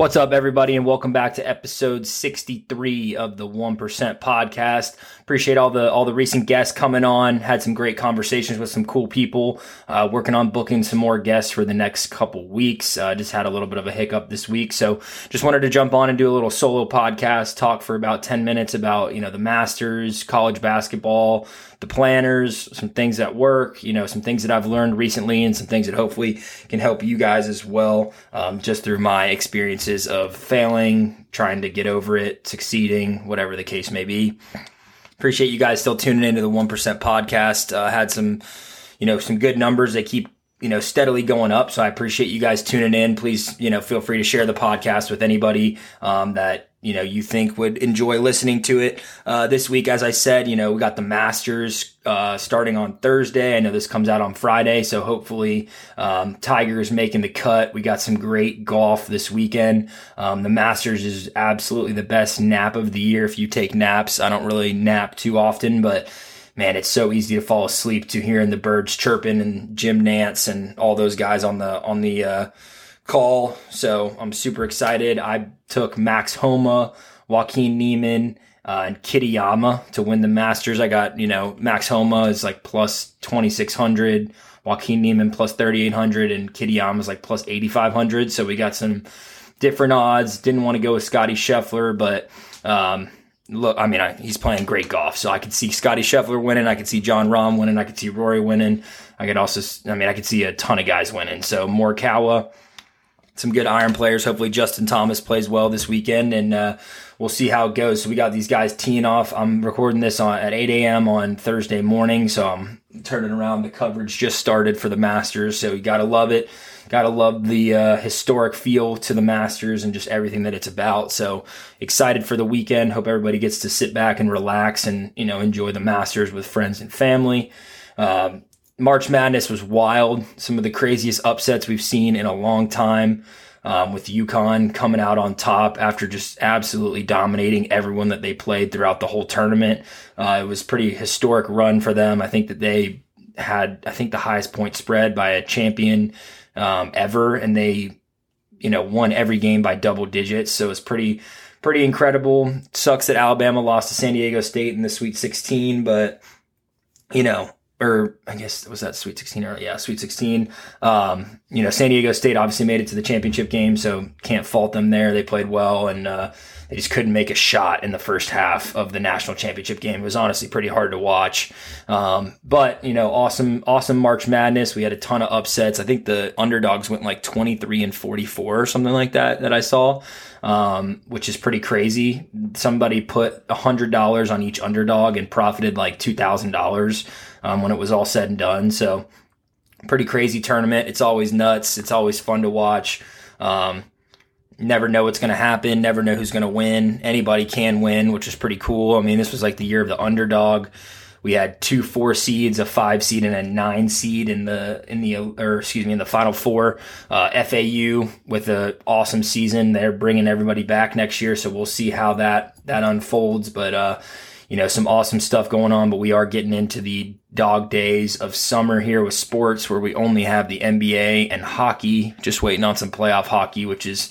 What's up, everybody, and welcome back to episode 63 of the 1% podcast. Appreciate all the all the recent guests coming on. Had some great conversations with some cool people. Uh, working on booking some more guests for the next couple weeks. Uh, just had a little bit of a hiccup this week, so just wanted to jump on and do a little solo podcast, talk for about 10 minutes about you know the Masters, college basketball, the planners, some things that work, you know, some things that I've learned recently, and some things that hopefully can help you guys as well, um, just through my experiences of failing, trying to get over it, succeeding, whatever the case may be. Appreciate you guys still tuning into the 1% podcast. Uh, had some, you know, some good numbers. They keep you know steadily going up so i appreciate you guys tuning in please you know feel free to share the podcast with anybody um, that you know you think would enjoy listening to it. Uh, this week as i said you know we got the masters uh, starting on thursday. I know this comes out on friday so hopefully um, tigers making the cut. We got some great golf this weekend. Um, the masters is absolutely the best nap of the year. If you take naps i don't really nap too often but man it's so easy to fall asleep to hearing the birds chirping and jim nantz and all those guys on the on the uh, call. So I'm super excited. I took Max Homa, Joaquin Niemann, uh, and Kitayama to win the Masters. I got, you know, Max Homa is like plus 2,600, Joaquin Niemann plus 3,800, and Kitayama is like plus 8,500. So we got some different odds. Didn't want to go with Scottie Scheffler, but, um, look, I mean, I, he's playing great golf, so I could see Scottie Scheffler winning. I could see Jon Rahm winning. I could see Rory winning. I could also, I mean, I could see a ton of guys winning. So Morikawa, some good iron players. Hopefully, Justin Thomas plays well this weekend, and uh, we'll see how it goes. So we got these guys teeing off. I'm recording this on at 8 a.m. on Thursday morning, so I'm turning around. The coverage just started for the Masters, so you gotta love it. Gotta love the uh, historic feel to the Masters and just everything that it's about. So excited for the weekend. Hope everybody gets to sit back and relax and you know enjoy the Masters with friends and family. Um, March Madness was wild. Some of the craziest upsets we've seen in a long time. Um, with UConn coming out on top after just absolutely dominating everyone that they played throughout the whole tournament. Uh, it was pretty historic run for them. I think that they had, I think, the highest point spread by a champion um, ever, and they, you know, won every game by double digits. So it's pretty, pretty incredible. Sucks that Alabama lost to San Diego State in the Sweet 16, but you know, or I guess was that Sweet 16 or yeah, Sweet 16. Um, you know, San Diego State obviously made it to the championship game, so can't fault them there. They played well and uh, they just couldn't make a shot in the first half of the national championship game. It was honestly pretty hard to watch. Um, but you know, awesome, awesome March Madness. We had a ton of upsets. I think the underdogs went like 23 and 44 or something like that that I saw. Um, which is pretty crazy. Somebody put hundred dollars on each underdog and profited like two thousand dollars um, when it was all said and done. So pretty crazy tournament. It's always nuts. It's always fun to watch. Um, never know what's going to happen. Never know who's going to win. Anybody can win, which is pretty cool. I mean, this was like the year of the underdog. We had two four seeds, a five seed, and a nine seed in the in the or excuse me in the final four. Uh, FAU with an awesome season. They're bringing everybody back next year, so we'll see how that that unfolds. But uh, you know, some awesome stuff going on, but we are getting into the dog days of summer here with sports where we only have the NBA and hockey, just waiting on some playoff hockey, which is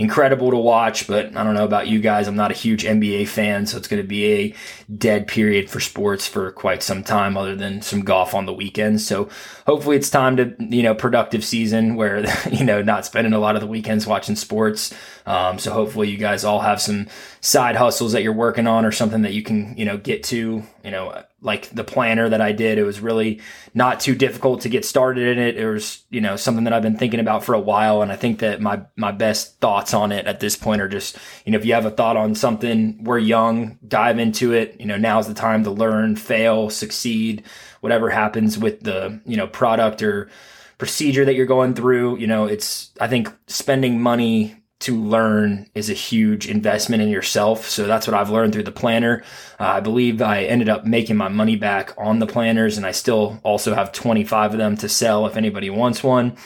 incredible to watch, but I don't know about you guys. I'm not a huge NBA fan, so it's going to be a dead period for sports for quite some time, other than some golf on the weekends. So hopefully it's time to, you know, productive season where, you know, not spending a lot of the weekends watching sports. Um, so hopefully you guys all have some side hustles that you're working on or something that you can, you know, get to, you know, like the planner that I did. It was really not too difficult to get started in it. It was, you know, something that I've been thinking about for a while. And I think that my, my best thoughts on it at this point are just, you know, if you have a thought on something, we're young, dive into it. You know, now's the time to learn, fail, succeed, whatever happens with the, you know, product or procedure that you're going through. You know, it's, I think spending money to learn is a huge investment in yourself. So that's what I've learned through the planner. Uh, I believe I ended up making my money back on the planners, and I still also have 25 of them to sell if anybody wants one.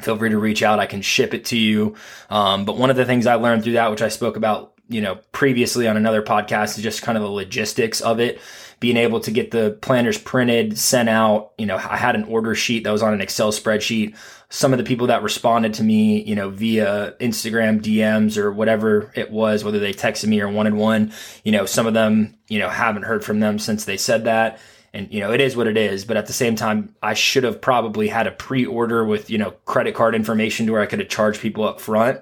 Feel free to reach out. I can ship it to you. Um, but one of the things I learned through that, which I spoke about you know, previously on another podcast is just kind of the logistics of it. Being able to get the planners printed, sent out. You know, I had an order sheet that was on an Excel spreadsheet. Some of the people that responded to me, you know, via Instagram DMs or whatever it was, whether they texted me or wanted one, you know, some of them, you know, haven't heard from them since they said that and you know it is what it is but at the same time i should have probably had a pre-order with you know credit card information to where i could have charged people up front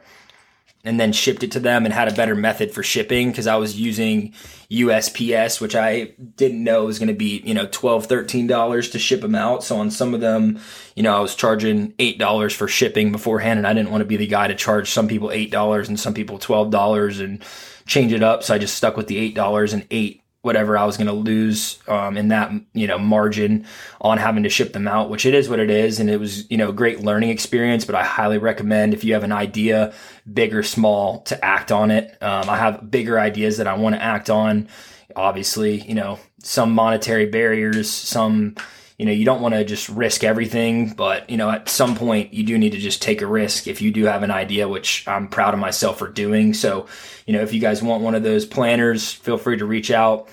and then shipped it to them and had a better method for shipping because i was using usps which i didn't know was going to be you know $12, 13 dollars to ship them out. So on some of them you know i was charging eight dollars for shipping beforehand and i didn't want to be the guy to charge some people eight dollars and some people twelve dollars and change it up. So i just stuck with the eight dollars and eight whatever I was going to lose um, in that you know margin on having to ship them out, which it is what it is, and it was you know a great learning experience. But I highly recommend if you have an idea, big or small, to act on it. Um, I have bigger ideas that I want to act on. Obviously, you know some monetary barriers, some you know you don't want to just risk everything but you know at some point you do need to just take a risk if you do have an idea which i'm proud of myself for doing. So you know if you guys want one of those planners feel free to reach out.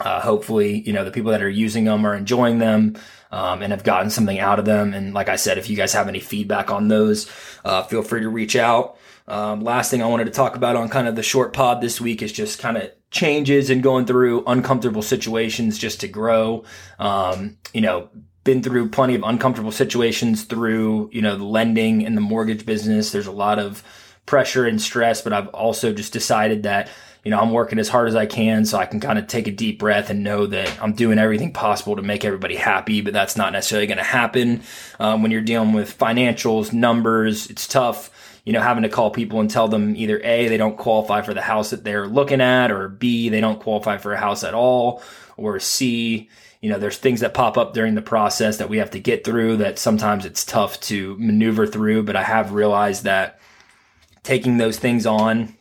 Uh, hopefully you know the people that are using them are enjoying them um, and have gotten something out of them. And like i said if you guys have any feedback on those uh, feel free to reach out um, last thing i wanted to talk about on kind of the short pod this week is just kind of changes and going through uncomfortable situations just to grow. Um, you know, been through plenty of uncomfortable situations through, you know, the lending and the mortgage business. There's a lot of pressure and stress, but I've also just decided that, you know, I'm working as hard as I can so I can kind of take a deep breath and know that I'm doing everything possible to make everybody happy, but that's not necessarily going to happen. Um, when you're dealing with financials, numbers, it's tough you know, having to call people and tell them either A, they don't qualify for the house that they're looking at, or B, they don't qualify for a house at all, or C, you know, there's things that pop up during the process that we have to get through that sometimes it's tough to maneuver through. But I have realized that taking those things on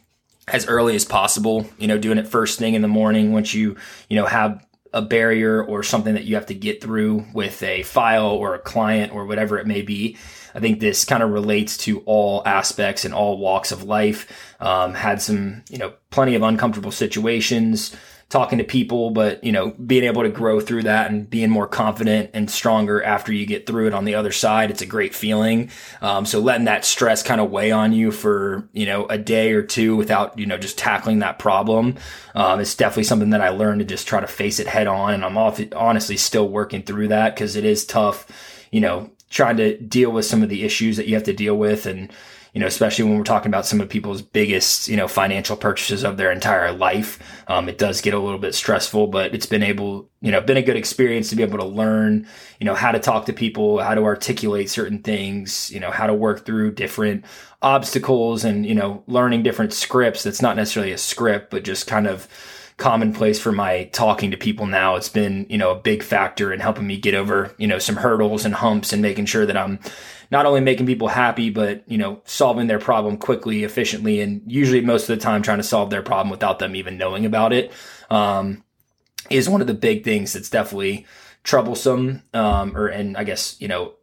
as early as possible, you know, doing it first thing in the morning once you, you know, have a barrier or something that you have to get through with a file or a client or whatever it may be. I think this kind of relates to all aspects and all walks of life. Um, had some, you know, plenty of uncomfortable situations talking to people, but you know, being able to grow through that and being more confident and stronger after you get through it on the other side, it's a great feeling. Um, so letting that stress kind of weigh on you for, you know, a day or two without, you know, just tackling that problem. Um, it's definitely something that I learned to just try to face it head on. And I'm off, honestly still working through that because it is tough, you know, trying to deal with some of the issues that you have to deal with and, you know, especially when we're talking about some of people's biggest, you know, financial purchases of their entire life. Um, it does get a little bit stressful, but it's been able, you know, been a good experience to be able to learn, you know, how to talk to people, how to articulate certain things, you know, how to work through different obstacles and, you know, learning different scripts. That's not necessarily a script, but just kind of, commonplace for my talking to people now. It's been, you know, a big factor in helping me get over, you know, some hurdles and humps and making sure that I'm not only making people happy, but, you know, solving their problem quickly, efficiently, and usually most of the time trying to solve their problem without them even knowing about it. Um, is one of the big things that's definitely troublesome, um, or, and I guess, you know,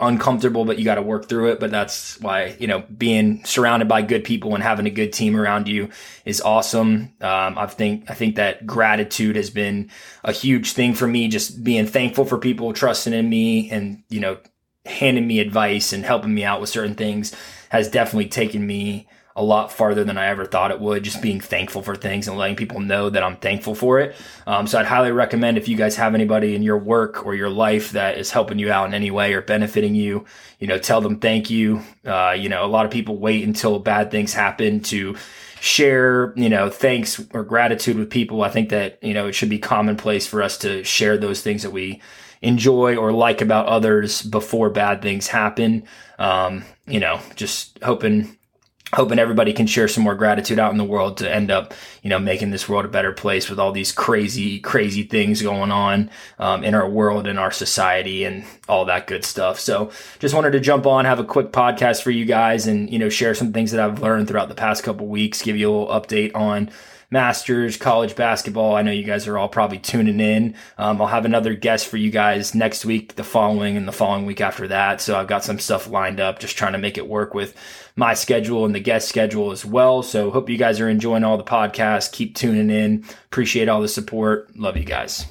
uncomfortable, but you got to work through it. But that's why, you know, being surrounded by good people and having a good team around you is awesome. Um, I think, I think that gratitude has been a huge thing for me, just being thankful for people trusting in me and, you know, handing me advice and helping me out with certain things has definitely taken me a lot farther than I ever thought it would. Just being thankful for things and letting people know that I'm thankful for it. Um, so I'd highly recommend if you guys have anybody in your work or your life that is helping you out in any way or benefiting you, you know, tell them thank you. Uh, you know, a lot of people wait until bad things happen to share, you know, thanks or gratitude with people. I think that, you know, it should be commonplace for us to share those things that we enjoy or like about others before bad things happen. Um, you know, just hoping hoping everybody can share some more gratitude out in the world to end up, you know, making this world a better place with all these crazy, crazy things going on um, in our world and our society and all that good stuff. So just wanted to jump on, have a quick podcast for you guys and, you know, share some things that I've learned throughout the past couple weeks, give you a little update on Masters, college basketball. I know you guys are all probably tuning in. Um, I'll have another guest for you guys next week, the following, and the following week after that. So I've got some stuff lined up, just trying to make it work with my schedule and the guest schedule as well. So hope you guys are enjoying all the podcasts. Keep tuning in. Appreciate all the support. Love you guys.